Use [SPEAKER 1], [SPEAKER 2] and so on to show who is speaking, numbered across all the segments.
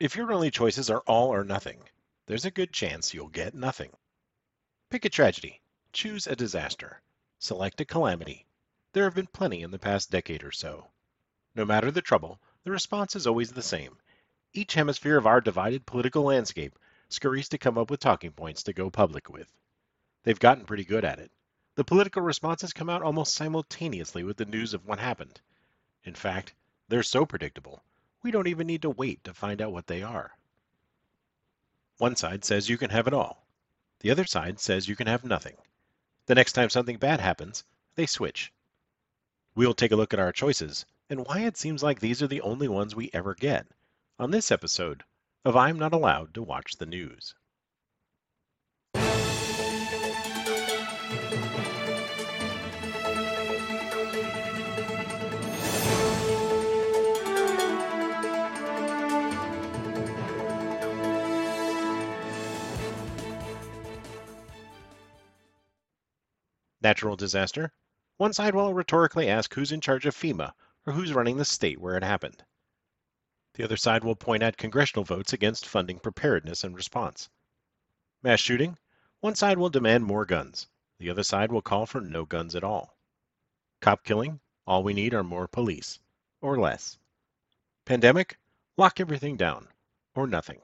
[SPEAKER 1] If your only choices are all or nothing, there's a good chance you'll get nothing. Pick a tragedy. Choose a disaster. Select a calamity. There have been plenty in the past decade or so. No matter the trouble, the response is always the same. Each hemisphere of our divided political landscape scurries to come up with talking points to go public with. They've gotten pretty good at it. The political responses come out almost simultaneously with the news of what happened. In fact, they're so predictable, we don't even need to wait to find out what they are. One side says you can have it all. The other side says you can have nothing. The next time something bad happens, they switch. We'll take a look at our choices and why it seems like these are the only ones we ever get on this episode of I'm Not Allowed to Watch the News. Natural disaster. One side will rhetorically ask who's in charge of FEMA or who's running the state where it happened. The other side will point at congressional votes against funding preparedness and response. Mass shooting. One side will demand more guns. The other side will call for no guns at all. Cop killing. All we need are more police. Or less. Pandemic. Lock everything down. Or nothing.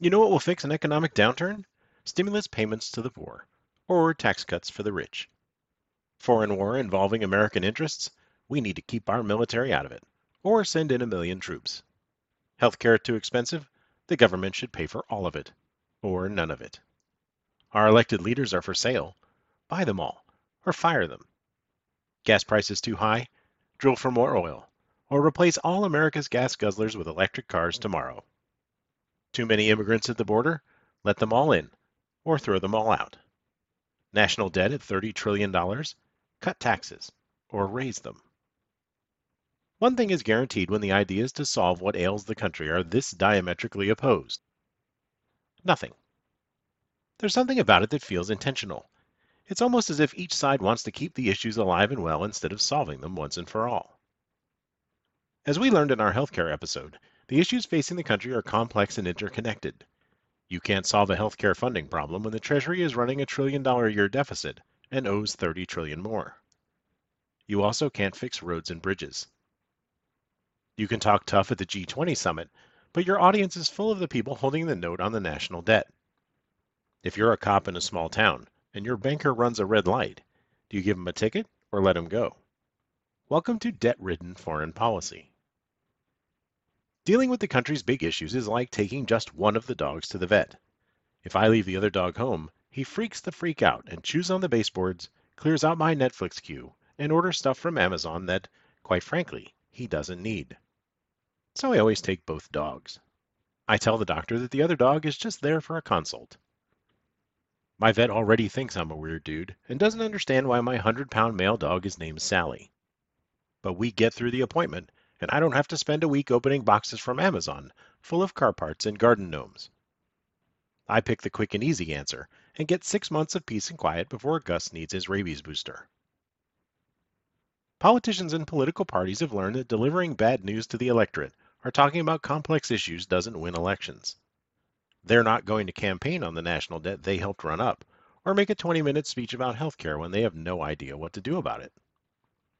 [SPEAKER 1] You know what will fix an economic downturn? Stimulus payments to the poor or tax cuts for the rich. Foreign war involving American interests, we need to keep our military out of it, or send in a million troops. Healthcare too expensive, the government should pay for all of it, or none of it. Our elected leaders are for sale, buy them all, or fire them. Gas prices too high, drill for more oil, or replace all America's gas guzzlers with electric cars tomorrow. Too many immigrants at the border, let them all in, or throw them all out. National debt at $30 trillion? Cut taxes, or raise them. One thing is guaranteed when the ideas to solve what ails the country are this diametrically opposed. Nothing. There's something about it that feels intentional. It's almost as if each side wants to keep the issues alive and well instead of solving them once and for all. As we learned in our healthcare episode, the issues facing the country are complex and interconnected. You can't solve a healthcare funding problem when the Treasury is running a trillion dollar a year deficit and owes 30 trillion more. You also can't fix roads and bridges. You can talk tough at the G20 summit, but your audience is full of the people holding the note on the national debt. If you're a cop in a small town and your banker runs a red light, do you give him a ticket or let him go? Welcome to debt ridden foreign policy. Dealing with the country's big issues is like taking just one of the dogs to the vet. If I leave the other dog home, he freaks the freak out and chews on the baseboards, clears out my Netflix queue, and orders stuff from Amazon that, quite frankly, he doesn't need. So I always take both dogs. I tell the doctor that the other dog is just there for a consult. My vet already thinks I'm a weird dude and doesn't understand why my 100 pound male dog is named Sally. But we get through the appointment and I don't have to spend a week opening boxes from Amazon full of car parts and garden gnomes. I pick the quick and easy answer and get six months of peace and quiet before Gus needs his rabies booster. Politicians and political parties have learned that delivering bad news to the electorate or talking about complex issues doesn't win elections. They're not going to campaign on the national debt they helped run up or make a 20 minute speech about health care when they have no idea what to do about it.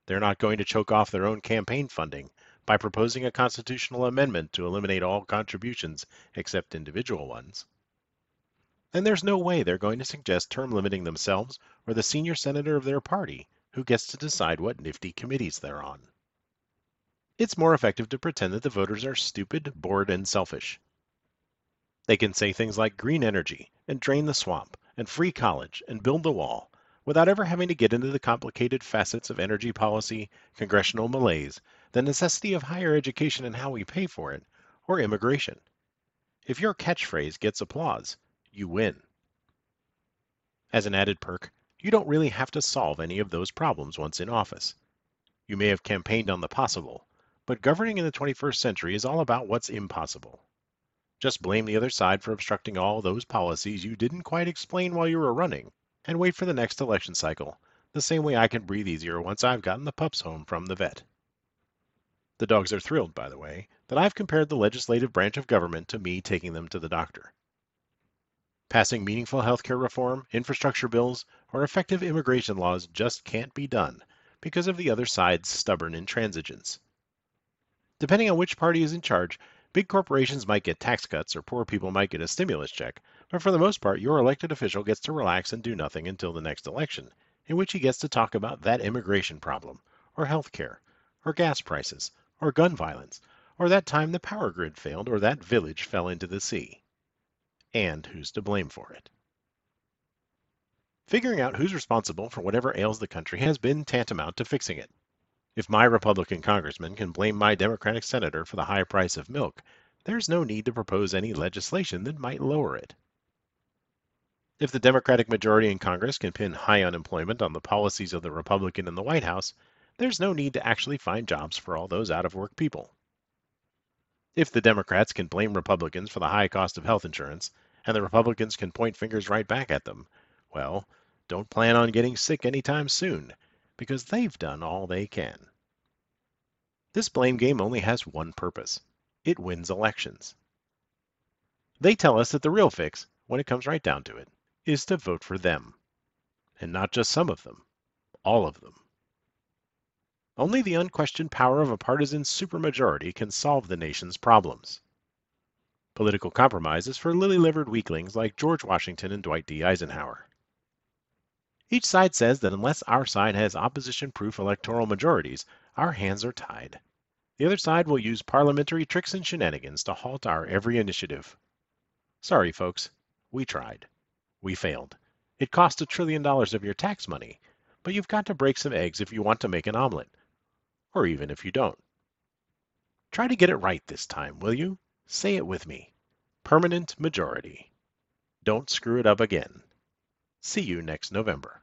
[SPEAKER 1] They're not going to choke off their own campaign funding by proposing a constitutional amendment to eliminate all contributions except individual ones. And there's no way they're going to suggest term limiting themselves or the senior senator of their party who gets to decide what nifty committees they're on. It's more effective to pretend that the voters are stupid, bored, and selfish. They can say things like green energy, and drain the swamp, and free college, and build the wall, without ever having to get into the complicated facets of energy policy, congressional malaise, the necessity of higher education and how we pay for it, or immigration. If your catchphrase gets applause, you win. As an added perk, you don't really have to solve any of those problems once in office. You may have campaigned on the possible, but governing in the 21st century is all about what's impossible. Just blame the other side for obstructing all those policies you didn't quite explain while you were running, and wait for the next election cycle, the same way I can breathe easier once I've gotten the pups home from the vet. The dogs are thrilled, by the way, that I've compared the legislative branch of government to me taking them to the doctor. Passing meaningful healthcare reform, infrastructure bills, or effective immigration laws just can't be done because of the other side's stubborn intransigence. Depending on which party is in charge, big corporations might get tax cuts or poor people might get a stimulus check, but for the most part, your elected official gets to relax and do nothing until the next election, in which he gets to talk about that immigration problem, or health care, or gas prices, or gun violence, or that time the power grid failed, or that village fell into the sea and who's to blame for it. Figuring out who's responsible for whatever ails the country has been tantamount to fixing it. If my Republican congressman can blame my Democratic senator for the high price of milk, there's no need to propose any legislation that might lower it. If the Democratic majority in Congress can pin high unemployment on the policies of the Republican in the White House, there's no need to actually find jobs for all those out of work people. If the Democrats can blame Republicans for the high cost of health insurance, and the Republicans can point fingers right back at them, well, don't plan on getting sick anytime soon, because they've done all they can. This blame game only has one purpose it wins elections. They tell us that the real fix, when it comes right down to it, is to vote for them. And not just some of them, all of them. Only the unquestioned power of a partisan supermajority can solve the nation's problems. Political compromise is for lily-livered weaklings like George Washington and Dwight D. Eisenhower. Each side says that unless our side has opposition-proof electoral majorities, our hands are tied. The other side will use parliamentary tricks and shenanigans to halt our every initiative. Sorry, folks. We tried. We failed. It cost a trillion dollars of your tax money, but you've got to break some eggs if you want to make an omelet or even if you don't. Try to get it right this time, will you? Say it with me. Permanent majority. Don't screw it up again. See you next November.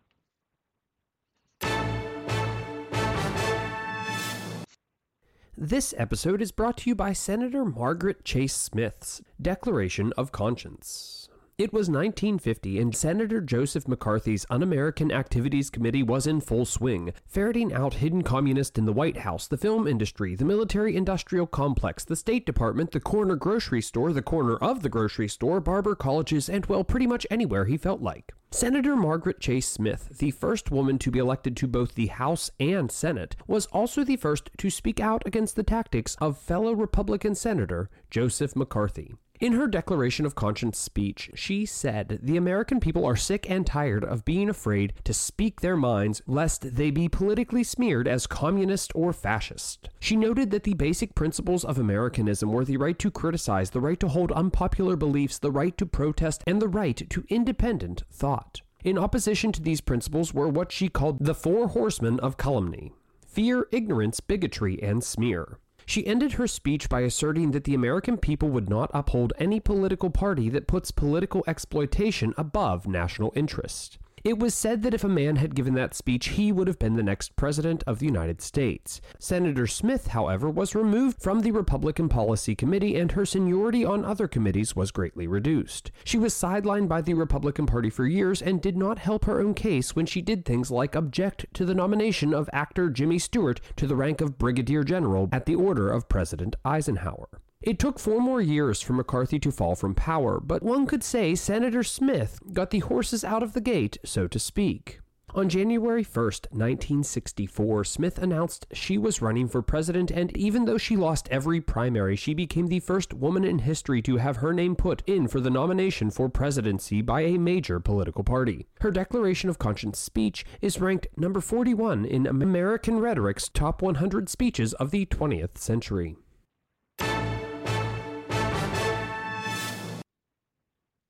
[SPEAKER 2] This episode is brought to you by Senator Margaret Chase Smith's Declaration of Conscience. It was 1950, and Senator Joseph McCarthy's Un American Activities Committee was in full swing, ferreting out hidden communists in the White House, the film industry, the military industrial complex, the State Department, the corner grocery store, the corner of the grocery store, barber colleges, and, well, pretty much anywhere he felt like. Senator Margaret Chase Smith, the first woman to be elected to both the House and Senate, was also the first to speak out against the tactics of fellow Republican Senator Joseph McCarthy. In her Declaration of Conscience speech, she said, The American people are sick and tired of being afraid to speak their minds lest they be politically smeared as communist or fascist. She noted that the basic principles of Americanism were the right to criticize, the right to hold unpopular beliefs, the right to protest, and the right to independent thought. In opposition to these principles were what she called the four horsemen of calumny fear, ignorance, bigotry, and smear. She ended her speech by asserting that the American people would not uphold any political party that puts political exploitation above national interest. It was said that if a man had given that speech, he would have been the next president of the United States. Senator Smith, however, was removed from the Republican Policy Committee and her seniority on other committees was greatly reduced. She was sidelined by the Republican Party for years and did not help her own case when she did things like object to the nomination of actor Jimmy Stewart to the rank of Brigadier General at the order of President Eisenhower. It took four more years for McCarthy to fall from power, but one could say Senator Smith got the horses out of the gate, so to speak. On January 1st, 1964, Smith announced she was running for president, and even though she lost every primary, she became the first woman in history to have her name put in for the nomination for presidency by a major political party. Her Declaration of Conscience speech is ranked number 41 in American Rhetoric's top 100 speeches of the 20th century.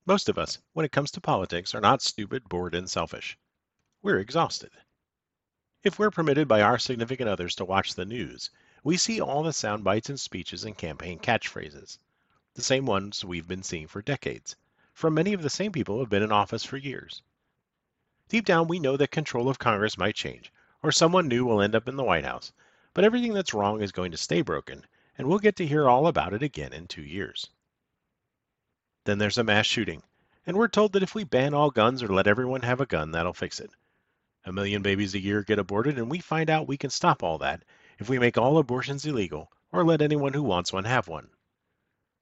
[SPEAKER 1] Most of us, when it comes to politics, are not stupid, bored, and selfish. We're exhausted. If we're permitted by our significant others to watch the news, we see all the sound bites and speeches and campaign catchphrases, the same ones we've been seeing for decades, from many of the same people who have been in office for years. Deep down, we know that control of Congress might change, or someone new will end up in the White House, but everything that's wrong is going to stay broken, and we'll get to hear all about it again in two years. Then there's a mass shooting, and we're told that if we ban all guns or let everyone have a gun, that'll fix it. A million babies a year get aborted, and we find out we can stop all that if we make all abortions illegal or let anyone who wants one have one.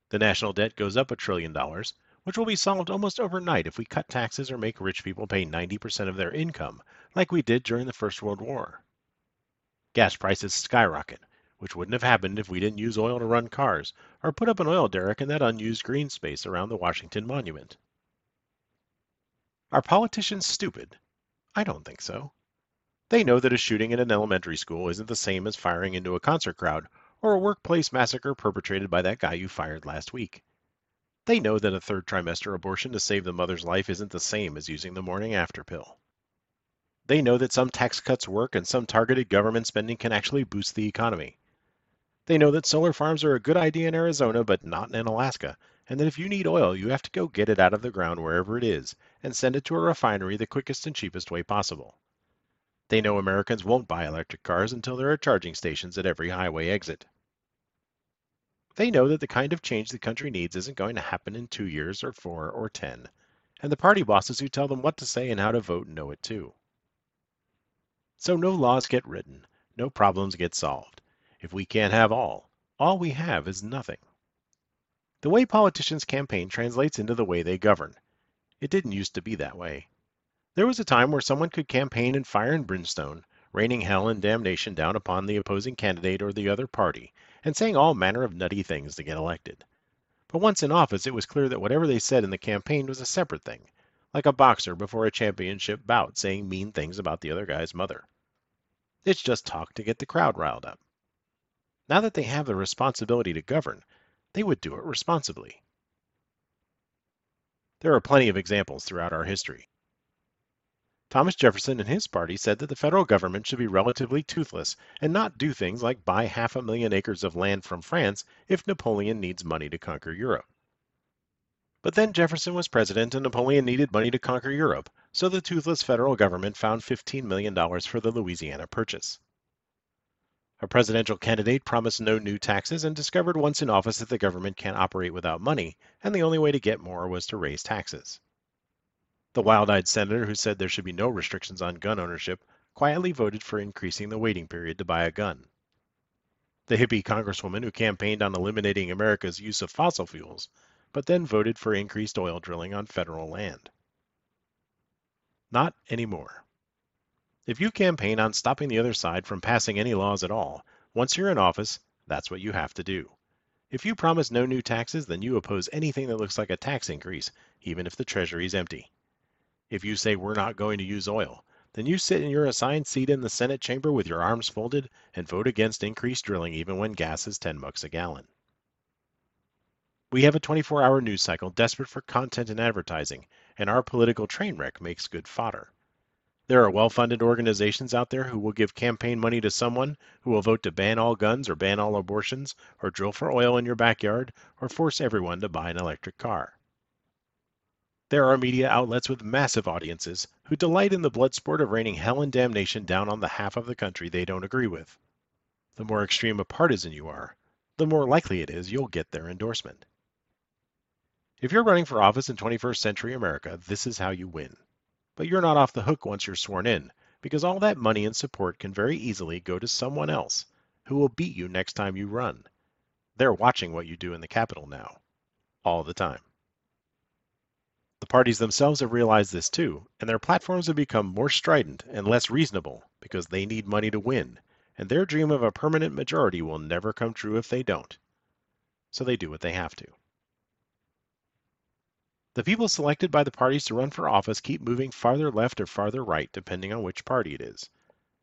[SPEAKER 1] The national debt goes up a trillion dollars, which will be solved almost overnight if we cut taxes or make rich people pay 90% of their income, like we did during the First World War. Gas prices skyrocket, which wouldn't have happened if we didn't use oil to run cars or put up an oil derrick in that unused green space around the Washington Monument. Are politicians stupid? I don't think so. They know that a shooting in an elementary school isn't the same as firing into a concert crowd or a workplace massacre perpetrated by that guy you fired last week. They know that a third trimester abortion to save the mother's life isn't the same as using the morning after pill. They know that some tax cuts work and some targeted government spending can actually boost the economy. They know that solar farms are a good idea in Arizona, but not in Alaska, and that if you need oil, you have to go get it out of the ground wherever it is and send it to a refinery the quickest and cheapest way possible. They know Americans won't buy electric cars until there are charging stations at every highway exit. They know that the kind of change the country needs isn't going to happen in two years or four or ten, and the party bosses who tell them what to say and how to vote know it too. So no laws get written, no problems get solved. If we can't have all, all we have is nothing. The way politicians campaign translates into the way they govern. It didn't used to be that way. There was a time where someone could campaign in fire and brimstone, raining hell and damnation down upon the opposing candidate or the other party, and saying all manner of nutty things to get elected. But once in office, it was clear that whatever they said in the campaign was a separate thing, like a boxer before a championship bout saying mean things about the other guy's mother. It's just talk to get the crowd riled up. Now that they have the responsibility to govern, they would do it responsibly. There are plenty of examples throughout our history. Thomas Jefferson and his party said that the federal government should be relatively toothless and not do things like buy half a million acres of land from France if Napoleon needs money to conquer Europe. But then Jefferson was president and Napoleon needed money to conquer Europe, so the toothless federal government found $15 million for the Louisiana Purchase. A presidential candidate promised no new taxes and discovered once in office that the government can't operate without money, and the only way to get more was to raise taxes. The wild eyed senator who said there should be no restrictions on gun ownership quietly voted for increasing the waiting period to buy a gun. The hippie congresswoman who campaigned on eliminating America's use of fossil fuels, but then voted for increased oil drilling on federal land. Not anymore. If you campaign on stopping the other side from passing any laws at all, once you're in office, that's what you have to do. If you promise no new taxes, then you oppose anything that looks like a tax increase, even if the treasury is empty. If you say we're not going to use oil, then you sit in your assigned seat in the Senate chamber with your arms folded and vote against increased drilling even when gas is 10 bucks a gallon. We have a 24 hour news cycle desperate for content and advertising, and our political train wreck makes good fodder. There are well funded organizations out there who will give campaign money to someone who will vote to ban all guns or ban all abortions, or drill for oil in your backyard, or force everyone to buy an electric car. There are media outlets with massive audiences who delight in the blood sport of raining hell and damnation down on the half of the country they don't agree with. The more extreme a partisan you are, the more likely it is you'll get their endorsement. If you're running for office in 21st century America, this is how you win. But you're not off the hook once you're sworn in, because all that money and support can very easily go to someone else who will beat you next time you run. They're watching what you do in the Capitol now, all the time. The parties themselves have realized this too, and their platforms have become more strident and less reasonable because they need money to win, and their dream of a permanent majority will never come true if they don't. So they do what they have to. The people selected by the parties to run for office keep moving farther left or farther right, depending on which party it is.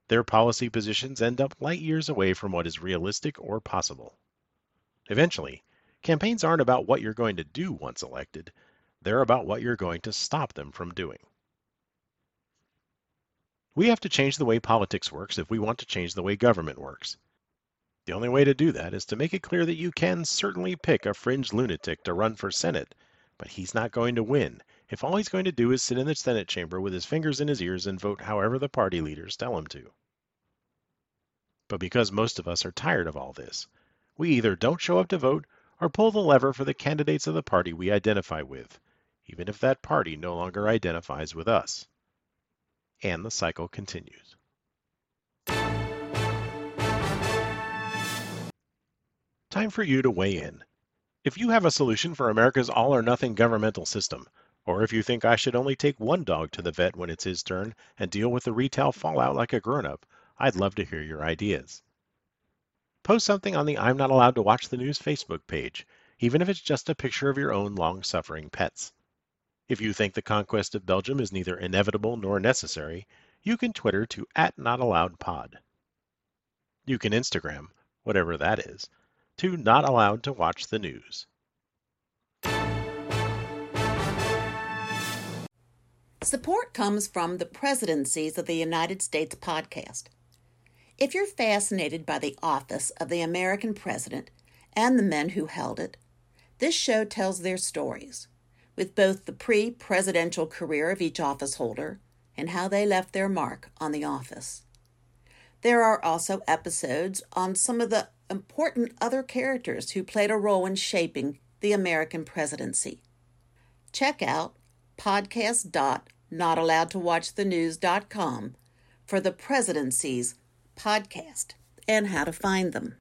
[SPEAKER 1] Their policy positions end up light years away from what is realistic or possible. Eventually, campaigns aren't about what you're going to do once elected, they're about what you're going to stop them from doing. We have to change the way politics works if we want to change the way government works. The only way to do that is to make it clear that you can certainly pick a fringe lunatic to run for Senate, but he's not going to win if all he's going to do is sit in the Senate chamber with his fingers in his ears and vote however the party leaders tell him to. But because most of us are tired of all this, we either don't show up to vote or pull the lever for the candidates of the party we identify with, even if that party no longer identifies with us. And the cycle continues. Time for you to weigh in. If you have a solution for America's all or nothing governmental system, or if you think I should only take one dog to the vet when it's his turn and deal with the retail fallout like a grown up, I'd love to hear your ideas. Post something on the I'm Not Allowed to Watch the News Facebook page, even if it's just a picture of your own long suffering pets. If you think the conquest of Belgium is neither inevitable nor necessary, you can Twitter to at NotAllowedPod. You can Instagram, whatever that is, to Not Allowed to Watch the News.
[SPEAKER 3] Support comes from the Presidencies of the United States podcast. If you're fascinated by the office of the American president and the men who held it, this show tells their stories, with both the pre presidential career of each office holder and how they left their mark on the office. There are also episodes on some of the important other characters who played a role in shaping the American presidency. Check out podcast.notallowedtowatchthenews.com for the presidencies podcast and how to find them.